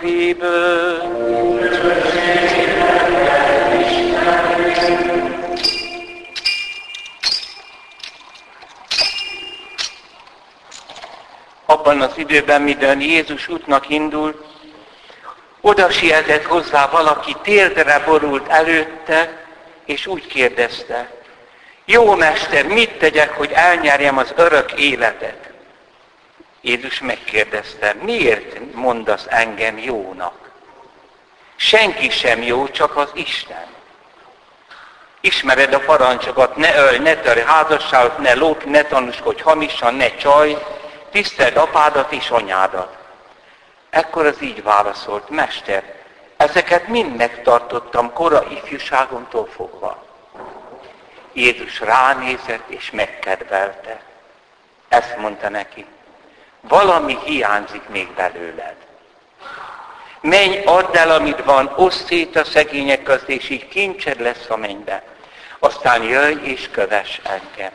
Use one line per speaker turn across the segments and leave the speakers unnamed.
Könyvéből. Abban az időben, midőn Jézus útnak indult, oda sietett hozzá valaki, térdre borult előtte, és úgy kérdezte, jó mester, mit tegyek, hogy elnyerjem az örök életet? Jézus megkérdezte, miért mondasz engem jónak? Senki sem jó, csak az Isten. Ismered a parancsokat, ne ölj, ne törj házasságot, ne lók, ne tanúskodj hamisan, ne csaj, tiszteld apádat és anyádat. Ekkor az így válaszolt, Mester, ezeket mind megtartottam kora ifjúságomtól fogva. Jézus ránézett és megkedvelte. Ezt mondta neki, valami hiányzik még belőled. Menj, add el, amit van, oszd szét a szegények közt, és így kincsed lesz a mennybe. Aztán jöjj és kövess engem.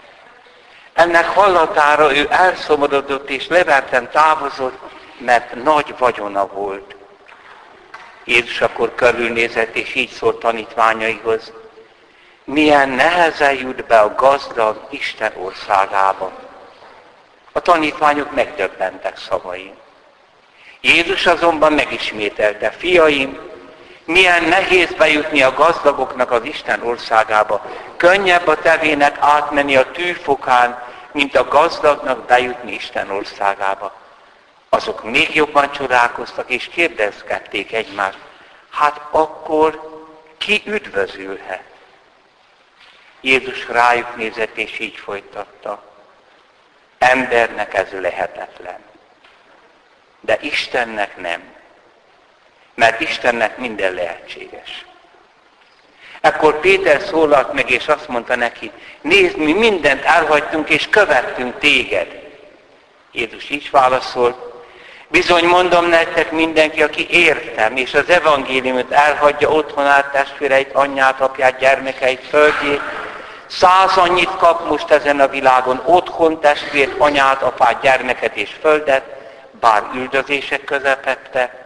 Ennek hallatára ő elszomorodott és leverten távozott, mert nagy vagyona volt. Jézus akkor körülnézett, és így szólt tanítványaihoz, milyen nehezen jut be a gazdag Isten országába. A tanítványok megdöbbentek szavain. Jézus azonban megismételte, fiaim, milyen nehéz bejutni a gazdagoknak az Isten országába. Könnyebb a tevének átmenni a tűfokán, mint a gazdagnak bejutni Isten országába. Azok még jobban csodálkoztak, és kérdezgették egymást, hát akkor ki üdvözülhet? Jézus rájuk nézett, és így folytatta. Embernek ez lehetetlen. De Istennek nem. Mert Istennek minden lehetséges. Ekkor Péter szólalt meg, és azt mondta neki, nézd, mi mindent elhagytunk, és követtünk téged. Jézus így válaszolt, bizony mondom nektek mindenki, aki értem, és az evangéliumot elhagyja otthonát, testvéreit, anyját, apját, gyermekeit, földjét, Száz annyit kap most ezen a világon, otthon, testvért, anyát, apát, gyermeket és földet, bár üldözések közepette,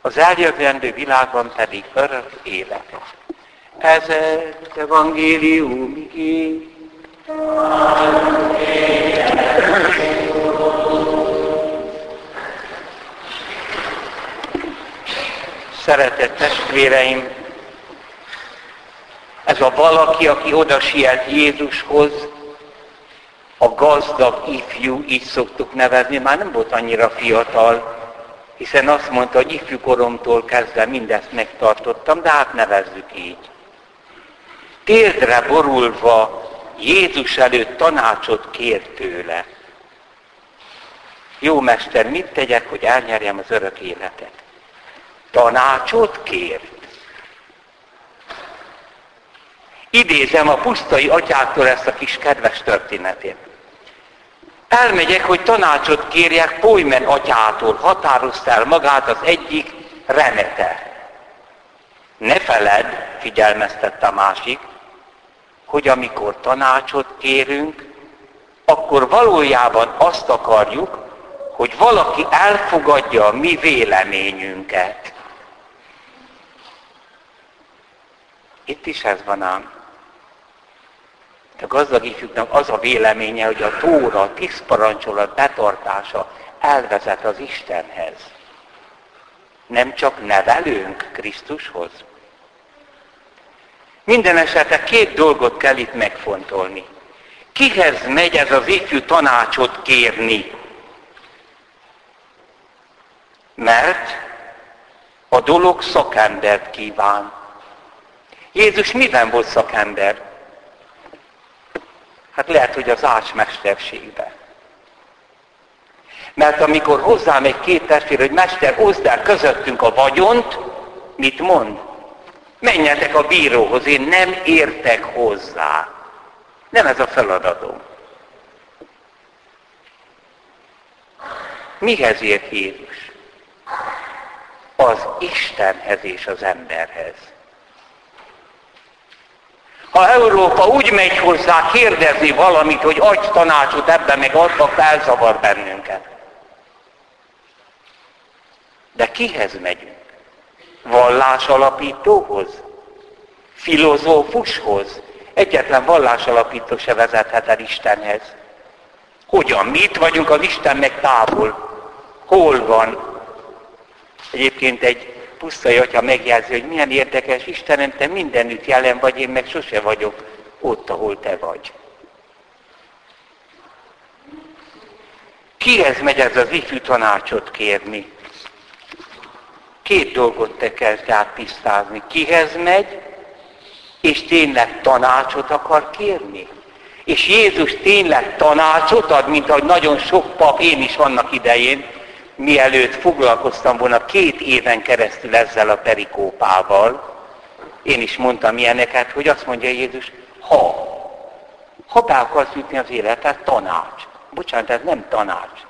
az eljövendő világban pedig örök életet. Ez evangélium Szeretett testvéreim, ez a valaki, aki oda siet Jézushoz, a gazdag ifjú, így szoktuk nevezni, már nem volt annyira fiatal, hiszen azt mondta, hogy ifjú koromtól kezdve mindezt megtartottam, de hát nevezzük így. Térdre borulva Jézus előtt tanácsot kér tőle. Jó mester, mit tegyek, hogy elnyerjem az örök életet? Tanácsot kért. Idézem a pusztai atyától ezt a kis kedves történetét. Elmegyek, hogy tanácsot kérjek Polymen atyától, határozta el magát az egyik remete. Ne feled, figyelmeztette a másik, hogy amikor tanácsot kérünk, akkor valójában azt akarjuk, hogy valaki elfogadja a mi véleményünket. Itt is ez van ám. A gazdag ifjúknak az a véleménye, hogy a tóra, a tíz parancsolat betartása elvezet az Istenhez. Nem csak nevelünk Krisztushoz. Minden esetre két dolgot kell itt megfontolni. Kihez megy ez az ifjú tanácsot kérni? Mert a dolog szakembert kíván. Jézus miben volt szakember? Hát lehet, hogy az ácsmesterségbe. Mert amikor hozzám egy két testvér, hogy mester, oszd el közöttünk a vagyont, mit mond? Menjetek a bíróhoz, én nem értek hozzá. Nem ez a feladatom. Mihez ért Jézus? Az Istenhez és az emberhez. Ha Európa úgy megy hozzá kérdezni valamit, hogy adj tanácsot ebben meg adva, felzavar bennünket. De kihez megyünk? Vallás alapítóhoz? Filozófushoz? Egyetlen vallás alapító se vezethet el Istenhez. Hogyan? Mi vagyunk az Istennek távol. Hol van? Egyébként egy pusztai atya megjelzi, hogy milyen érdekes, Istenem, te mindenütt jelen vagy, én meg sose vagyok ott, ahol te vagy. Kihez megy ez az ifjú tanácsot kérni? Két dolgot te kezd át tisztázni. Kihez megy, és tényleg tanácsot akar kérni? És Jézus tényleg tanácsot ad, mint ahogy nagyon sok pap, én is annak idején, mielőtt foglalkoztam volna két éven keresztül ezzel a perikópával, én is mondtam ilyeneket, hogy azt mondja Jézus, ha, ha be akarsz jutni az életet, tanács. Bocsánat, ez nem tanács.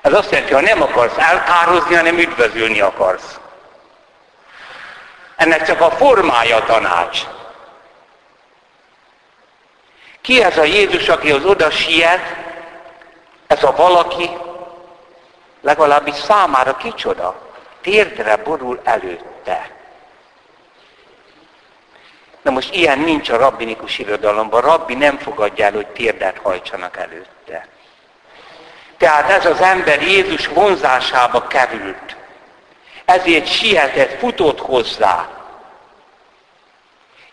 Ez azt jelenti, ha nem akarsz elkározni, hanem üdvözülni akarsz. Ennek csak a formája tanács. Ki ez a Jézus, aki az oda siet? Ez a valaki, legalábbis számára kicsoda, térdre borul előtte. Na most ilyen nincs a rabbinikus irodalomban. Rabbi nem fogadja el, hogy térdet hajtsanak előtte. Tehát ez az ember Jézus vonzásába került. Ezért sietett, futott hozzá.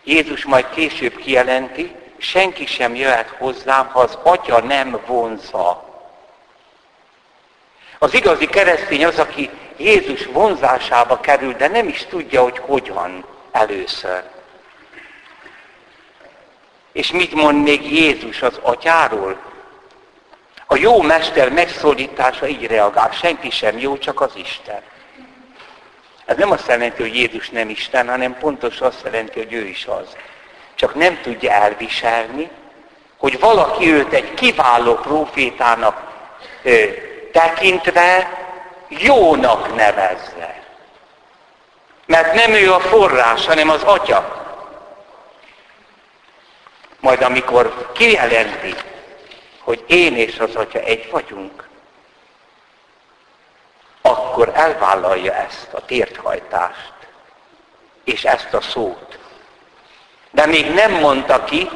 Jézus majd később kijelenti, senki sem jöhet hozzám, ha az atya nem vonza. Az igazi keresztény az, aki Jézus vonzásába kerül, de nem is tudja, hogy hogyan először. És mit mond még Jézus az atyáról? A jó mester megszólítása így reagál, senki sem jó, csak az Isten. Ez nem azt jelenti, hogy Jézus nem Isten, hanem pontos azt jelenti, hogy ő is az. Csak nem tudja elviselni, hogy valaki őt egy kiváló profétának tekintve jónak nevezze. Mert nem ő a forrás, hanem az atya. Majd amikor kijelenti, hogy én és az atya egy vagyunk, akkor elvállalja ezt a térthajtást, és ezt a szót. De még nem mondta ki,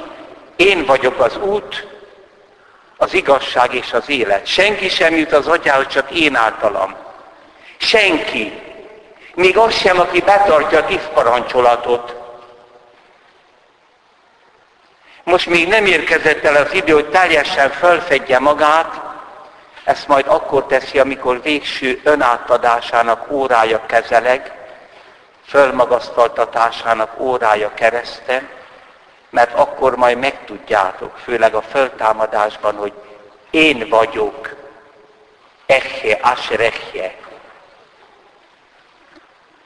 én vagyok az út, az igazság és az élet. Senki sem jut az atyához, csak én általam. Senki. Még az sem, aki betartja a tíz parancsolatot. Most még nem érkezett el az idő, hogy teljesen felfedje magát, ezt majd akkor teszi, amikor végső önátadásának órája kezeleg, fölmagasztaltatásának órája kereszten, mert akkor majd megtudjátok, főleg a föltámadásban, hogy én vagyok, eche, asreche,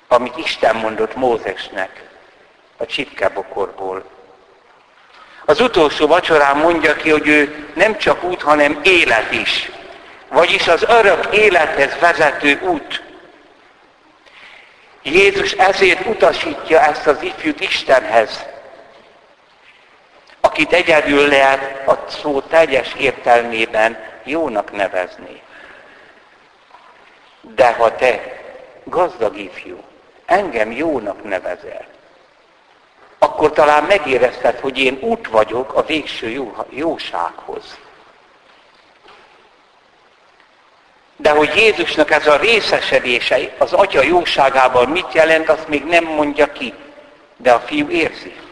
amit Isten mondott Mózesnek a csipkebokorból. Az utolsó vacsorán mondja ki, hogy ő nem csak út, hanem élet is. Vagyis az örök élethez vezető út. Jézus ezért utasítja ezt az ifjút Istenhez, akit egyedül lehet a szó teljes értelmében jónak nevezni. De ha te gazdag ifjú, engem jónak nevezel, akkor talán megérezted, hogy én út vagyok a végső jó, jósághoz. De hogy Jézusnak ez a részesedése az Atya jóságában mit jelent, azt még nem mondja ki. De a fiú érzi.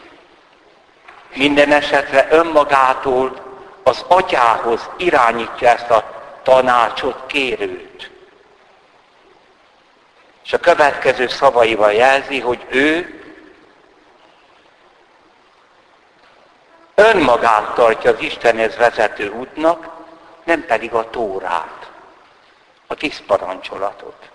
Minden esetre önmagától az atyához irányítja ezt a tanácsot kérőt. És a következő szavaival jelzi, hogy ő önmagát tartja az Istenhez vezető útnak, nem pedig a tórát, a tíz parancsolatot.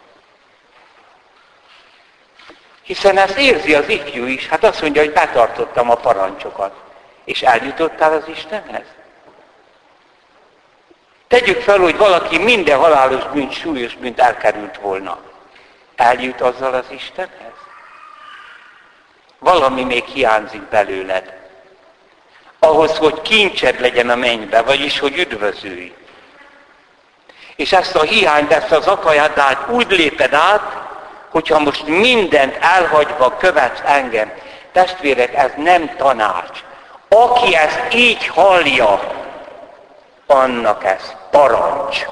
Hiszen ezt érzi az ifjú is, hát azt mondja, hogy betartottam a parancsokat. És eljutottál az Istenhez? Tegyük fel, hogy valaki minden halálos bűnt, súlyos bűnt elkerült volna. Eljut azzal az Istenhez? Valami még hiányzik belőled. Ahhoz, hogy kincsed legyen a mennybe, vagyis, hogy üdvözülj. És ezt a hiányt, ezt az akajádát úgy léped át, hogyha most mindent elhagyva követsz engem. Testvérek, ez nem tanács. Aki ezt így hallja, annak ez parancs.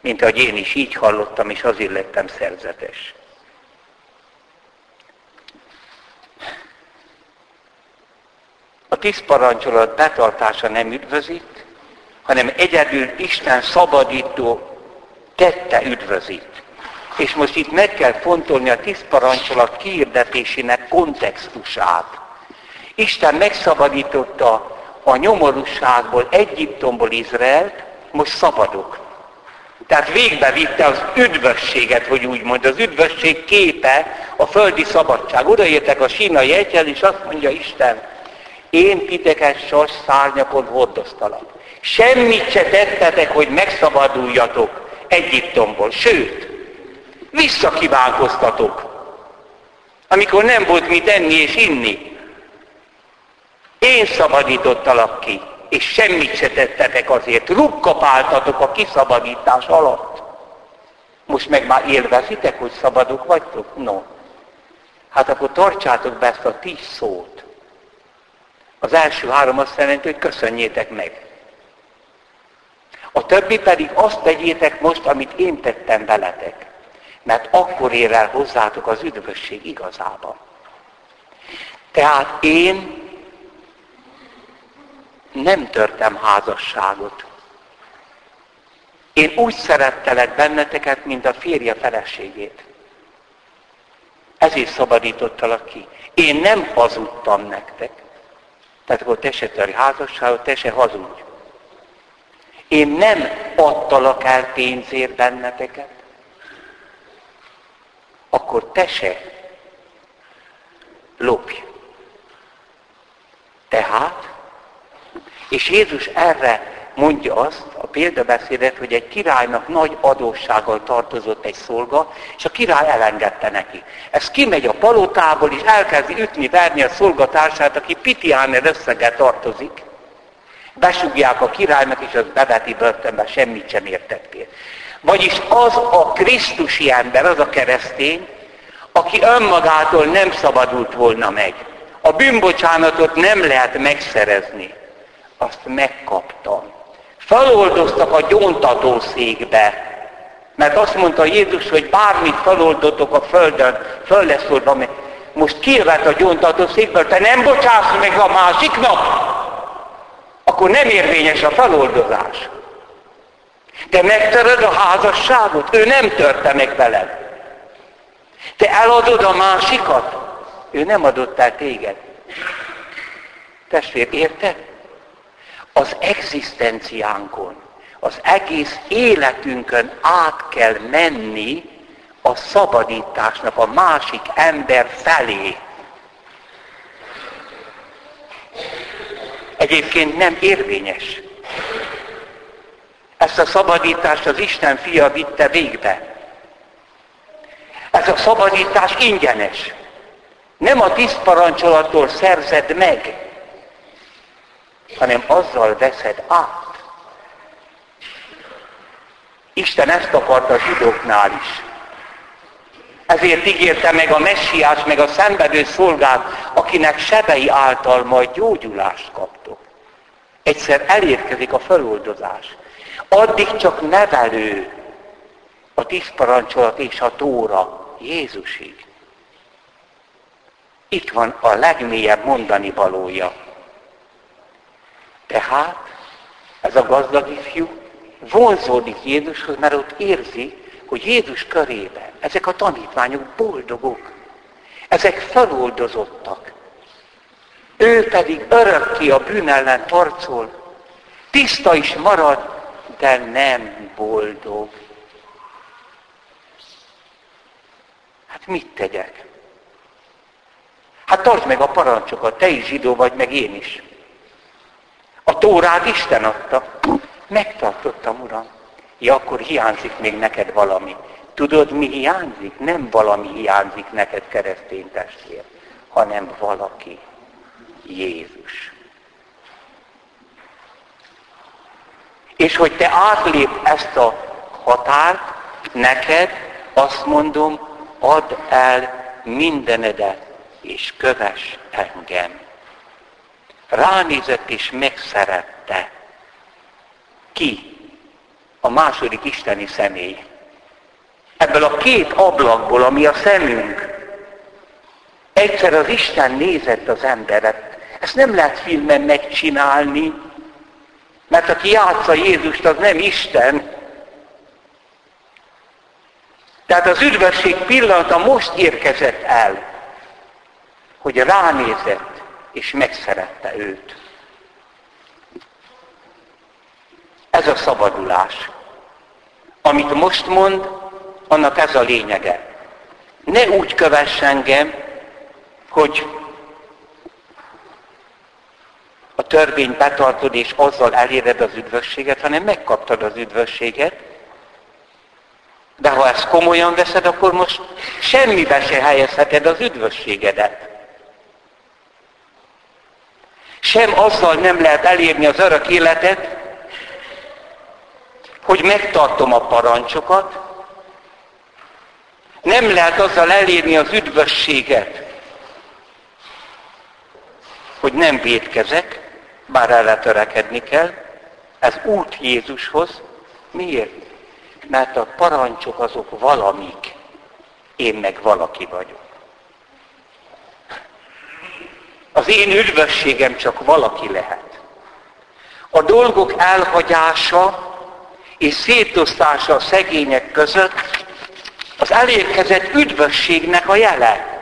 Mint ahogy én is így hallottam, és azért lettem szerzetes. A tíz parancsolat betartása nem üdvözít, hanem egyedül Isten szabadító tette üdvözít. És most itt meg kell fontolni a tíz parancsolat kiirdetésének kontextusát. Isten megszabadította a nyomorúságból, Egyiptomból Izraelt, most szabadok. Tehát végbe vitte az üdvösséget, hogy úgy mond, az üdvösség képe a földi szabadság. Odaértek a sínai egyel, és azt mondja Isten, én titeket sas szárnyakon hordoztalak. Semmit se tettetek, hogy megszabaduljatok Egyiptomból. Sőt, visszakívánkoztatok. Amikor nem volt mit enni és inni. Én szabadítottalak ki, és semmit se tettetek azért. Rukkapáltatok a kiszabadítás alatt. Most meg már élvezitek, hogy szabadok vagytok? No. Hát akkor tartsátok be ezt a tíz szót. Az első három azt jelenti, hogy köszönjétek meg. A többi pedig azt tegyétek most, amit én tettem veletek. Mert akkor ér el hozzátok az üdvösség igazában. Tehát én nem törtem házasságot. Én úgy szerettelek benneteket, mint a férje feleségét. Ezért szabadítottalak ki. Én nem hazudtam nektek. Tehát akkor te se törj házasságot, te se hazudj. Én nem adtalak el pénzért benneteket. Akkor te se lopj. Tehát, és Jézus erre mondja azt, a példabeszédet, hogy egy királynak nagy adóssággal tartozott egy szolga, és a király elengedte neki. Ez kimegy a palotából, és elkezdi ütni, verni a szolgatársát, aki pitiáner összeggel tartozik. Besugják a királynak, és az beveti börtönbe, semmit sem értettél. Vagyis az a Krisztusi ember, az a keresztény, aki önmagától nem szabadult volna meg. A bűnbocsánatot nem lehet megszerezni. Azt megkaptam. Feloldoztak a gyóntatószékbe. Mert azt mondta Jézus, hogy bármit feloldotok a földön, föl lesz oldva. Most kijövet a gyóntatószékből, te nem bocsász meg a másiknak, akkor nem érvényes a feloldozás. Te megtöröd a házasságot, ő nem törte meg veled. Te eladod a másikat, ő nem adott el téged. Testvér, érted? Az egzisztenciánkon, az egész életünkön át kell menni a szabadításnak a másik ember felé. Egyébként nem érvényes. Ezt a szabadítást az Isten fia vitte végbe. Ez a szabadítás ingyenes. Nem a tíz parancsolattól szerzed meg, hanem azzal veszed át. Isten ezt akarta a zsidóknál is. Ezért ígérte meg a messiás, meg a szenvedő szolgát, akinek sebei által majd gyógyulást kaptok. Egyszer elérkezik a feloldozás. Addig csak nevelő a tíz parancsolat és a tóra Jézusig. Itt van a legmélyebb mondani valója. Tehát ez a gazdag ifjú vonzódik Jézushoz, mert ott érzi, hogy Jézus körében ezek a tanítványok boldogok. Ezek feloldozottak. Ő pedig örökké a bűn ellen harcol. Tiszta is marad, de nem boldog. Hát mit tegyek? Hát tartsd meg a parancsokat, te is zsidó vagy, meg én is. A tórát Isten adta. Megtartottam, Uram. Ja, akkor hiányzik még neked valami. Tudod, mi hiányzik? Nem valami hiányzik neked, keresztény testvér, hanem valaki. Jézus. És hogy te átlép ezt a határt, neked azt mondom, add el mindenedet, és kövess engem. Ránézett és megszerette. Ki? A második isteni személy. Ebből a két ablakból, ami a szemünk, egyszer az Isten nézett az emberet. Ezt nem lehet filmen megcsinálni, mert aki játsza Jézust, az nem Isten. Tehát az üdvösség pillanata most érkezett el, hogy ránézett és megszerette őt. Ez a szabadulás. Amit most mond, annak ez a lényege. Ne úgy kövess engem, hogy a törvényt betartod, és azzal eléred az üdvösséget, hanem megkaptad az üdvösséget. De ha ezt komolyan veszed, akkor most semmibe se helyezheted az üdvösségedet. Sem azzal nem lehet elérni az örök életet, hogy megtartom a parancsokat, nem lehet azzal elérni az üdvösséget, hogy nem védkezek, bár erre törekedni kell, ez út Jézushoz. Miért? Mert a parancsok azok valamik, én meg valaki vagyok. Az én üdvösségem csak valaki lehet. A dolgok elhagyása és szétosztása a szegények között az elérkezett üdvösségnek a jele.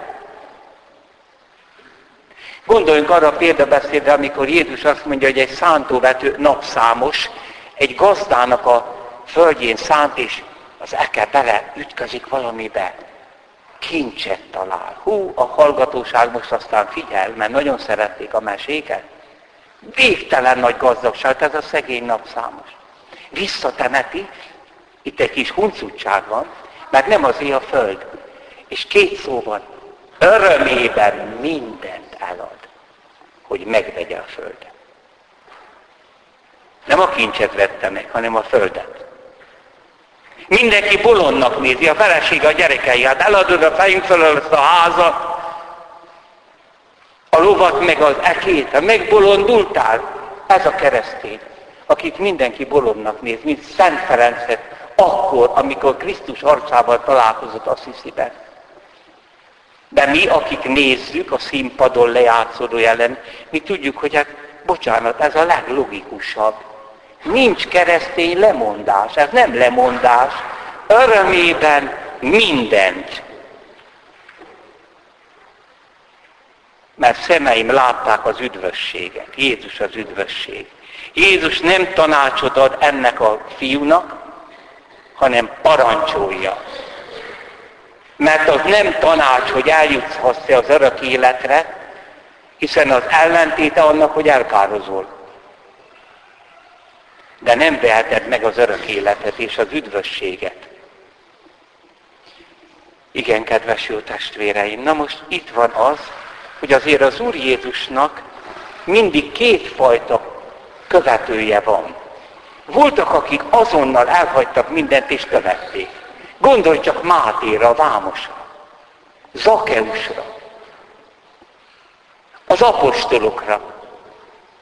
Gondoljunk arra a példabeszédre, amikor Jézus azt mondja, hogy egy szántóvető napszámos egy gazdának a földjén szánt, és az eke bele ütközik valamibe. Kincset talál. Hú, a hallgatóság most aztán figyel, mert nagyon szerették a meséket. Végtelen nagy gazdagság, ez a szegény napszámos. Visszatemeti, itt egy kis huncutság van, mert nem az a föld. És két szó van, örömében mindent elad hogy megvegye a földet. Nem a kincset vette meg, hanem a földet. Mindenki bolondnak nézi, a felesége, a gyerekei, hát eladod a fejünk felől ezt a házat, a lovat meg az ekét, ha megbolondultál, ez a keresztény, akit mindenki bolondnak néz, mint Szent Ferencet, akkor, amikor Krisztus arcával találkozott a szisziben. De mi, akik nézzük a színpadon lejátszódó jelen, mi tudjuk, hogy hát, bocsánat, ez a leglogikusabb. Nincs keresztény lemondás, ez nem lemondás. Örömében mindent. Mert szemeim látták az üdvösséget. Jézus az üdvösség. Jézus nem tanácsot ad ennek a fiúnak, hanem parancsolja. Mert az nem tanács, hogy eljuthatsz az örök életre, hiszen az ellentéte annak, hogy elkározol. De nem veheted meg az örök életet és az üdvösséget. Igen, kedves jó testvéreim, na most itt van az, hogy azért az Úr Jézusnak mindig kétfajta követője van. Voltak, akik azonnal elhagytak mindent és követték. Gondolj csak Mátéra, Vámosra, Zakeusra, az apostolokra.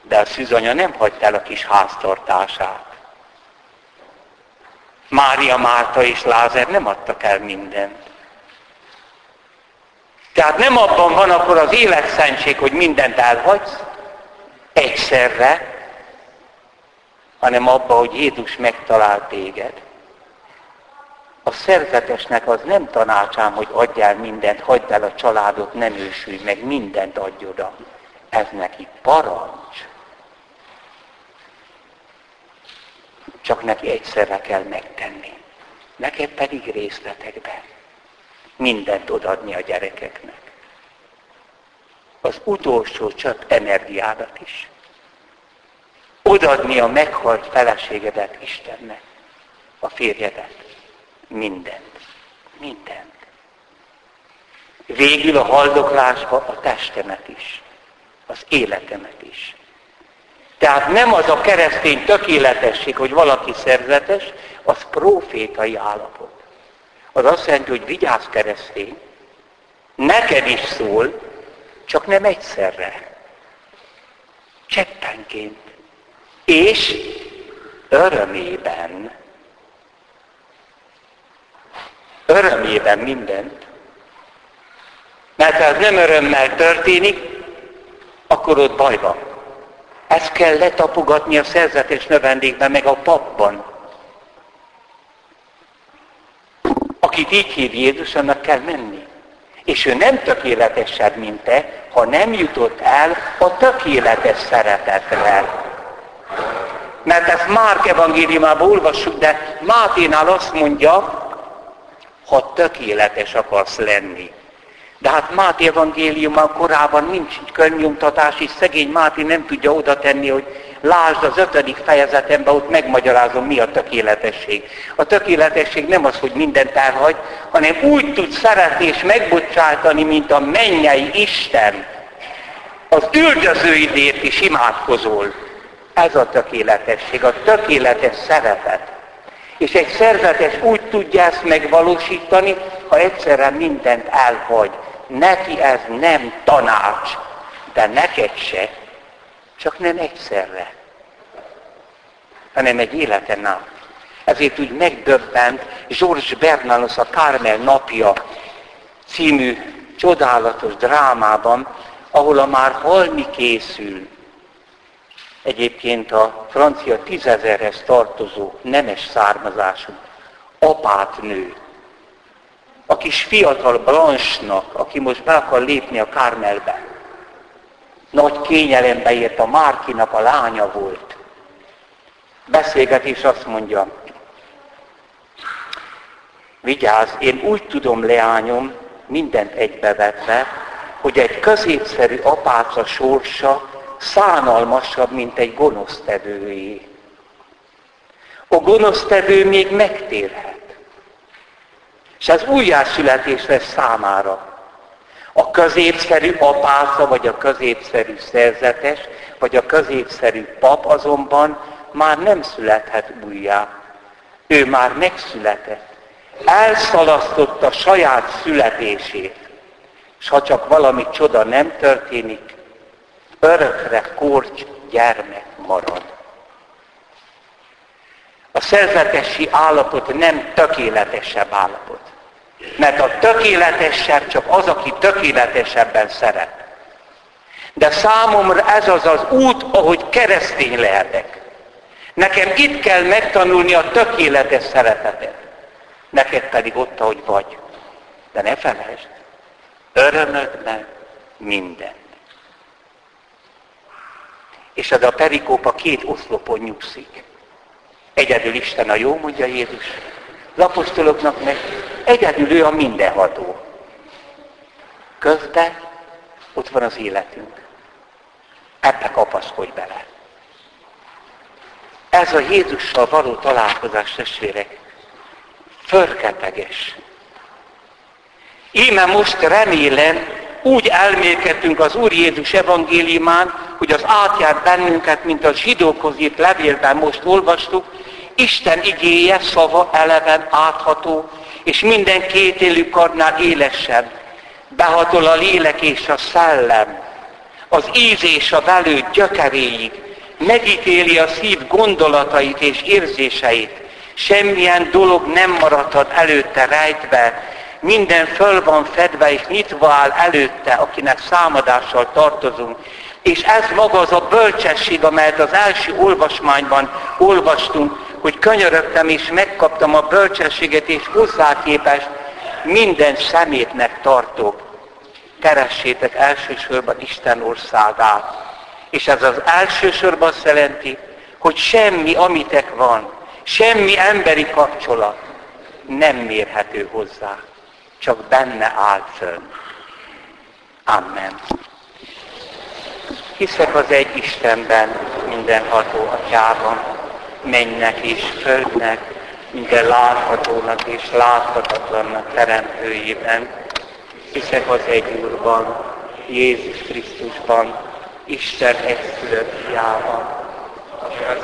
De a szűzanya nem hagyta el a kis háztartását. Mária, Márta és Lázer nem adtak el mindent. Tehát nem abban van akkor az életszentség, hogy mindent elhagysz egyszerre, hanem abban, hogy Jézus megtalált téged. A szerzetesnek az nem tanácsám, hogy adjál mindent, hagyd el a családot, nem ősülj meg, mindent adj oda. Ez neki parancs. Csak neki egyszerre kell megtenni. Neked pedig részletekben. Mindent odadni a gyerekeknek. Az utolsó csöpp energiádat is. Odadni a meghalt feleségedet Istennek, a férjedet. Mindent. Mindent. végül a haldoklásba a testemet is, az életemet is. Tehát nem az a keresztény tökéletesség, hogy valaki szerzetes, az profétai állapot. Az azt jelenti, hogy vigyázz keresztény, neked is szól, csak nem egyszerre. Cseppenként. És örömében. Örömében mindent. Mert ha ez nem örömmel történik, akkor ott baj van. Ezt kell letapogatni a szerzetes növendékben, meg a papban. Akit így hív Jézus, annak kell menni. És ő nem tökéletesebb, mint te, ha nem jutott el a tökéletes szeretetre. Mert ezt Márk evangéliumában olvassuk, de Máténál azt mondja, ha tökéletes akarsz lenni. De hát Máté evangéliumban korában nincs könyvnyomtatás, és szegény Máté nem tudja oda tenni, hogy lásd az ötödik fejezetemben, ott megmagyarázom, mi a tökéletesség. A tökéletesség nem az, hogy mindent elhagy, hanem úgy tud szeretni és megbocsátani, mint a mennyei Isten. Az üldözőidért is imádkozol. Ez a tökéletesség, a tökéletes szeretet. És egy szerzetes úgy tudja ezt megvalósítani, ha egyszerre mindent elhagy. Neki ez nem tanács, de neked se, csak nem egyszerre, hanem egy életen át. Ezért úgy megdöbbent George Bernanos a Kármel napja című csodálatos drámában, ahol a már halni készül, egyébként a francia tízezerhez tartozó nemes származású apátnő, a kis fiatal Blanche-nak, aki most be akar lépni a Kármelbe. Nagy kényelembe ért a Márkinak a lánya volt. Beszélgetés azt mondja, vigyázz, én úgy tudom, leányom, mindent egybevetve, hogy egy középszerű apáca sorsa szánalmasabb, mint egy gonosztevőjé. A gonosztevő még megtérhet. És ez újjászületés lesz számára. A középszerű apáca, vagy a középszerű szerzetes, vagy a középszerű pap azonban már nem születhet újjá. Ő már megszületett. Elszalasztotta saját születését. És ha csak valami csoda nem történik, örökre korcs gyermek marad. A szerzetesi állapot nem tökéletesebb állapot. Mert a tökéletesebb csak az, aki tökéletesebben szeret. De számomra ez az az út, ahogy keresztény lehetek. Nekem itt kell megtanulni a tökéletes szeretetet. Neked pedig ott, ahogy vagy. De ne felejtsd, örömödben minden. És ez a perikópa két oszlopon nyugszik. Egyedül Isten a jó, mondja Jézus. Az apostoloknak meg egyedül ő a mindenható. Közben ott van az életünk. Ebbe kapaszkodj bele. Ez a Jézussal való találkozás, testvérek, förketeges. Íme most remélem, úgy elmélkedtünk az Úr Jézus evangéliumán, hogy az átjár bennünket, mint a zsidókhoz írt levélben most olvastuk, Isten igéje, szava eleven átható, és minden kétélű karnál élesebb. Behatol a lélek és a szellem, az íz és a velő gyökeréig, megítéli a szív gondolatait és érzéseit, semmilyen dolog nem maradhat előtte rejtve, minden föl van fedve és nyitva áll előtte, akinek számadással tartozunk. És ez maga az a bölcsesség, amelyet az első olvasmányban olvastunk, hogy könyörögtem és megkaptam a bölcsességet, és hozzá képest minden szemétnek tartok. Keressétek elsősorban Isten országát. És ez az elsősorban azt jelenti, hogy semmi, amitek van, semmi emberi kapcsolat nem mérhető hozzá csak benne áll fönn. Amen. Hiszek az egy Istenben, mindenható atyában, mennek és földnek, minden láthatónak és láthatatlannak teremtőjében,
Hiszek az egy Úrban, Jézus Krisztusban, Isten egyszülött fiában, aki az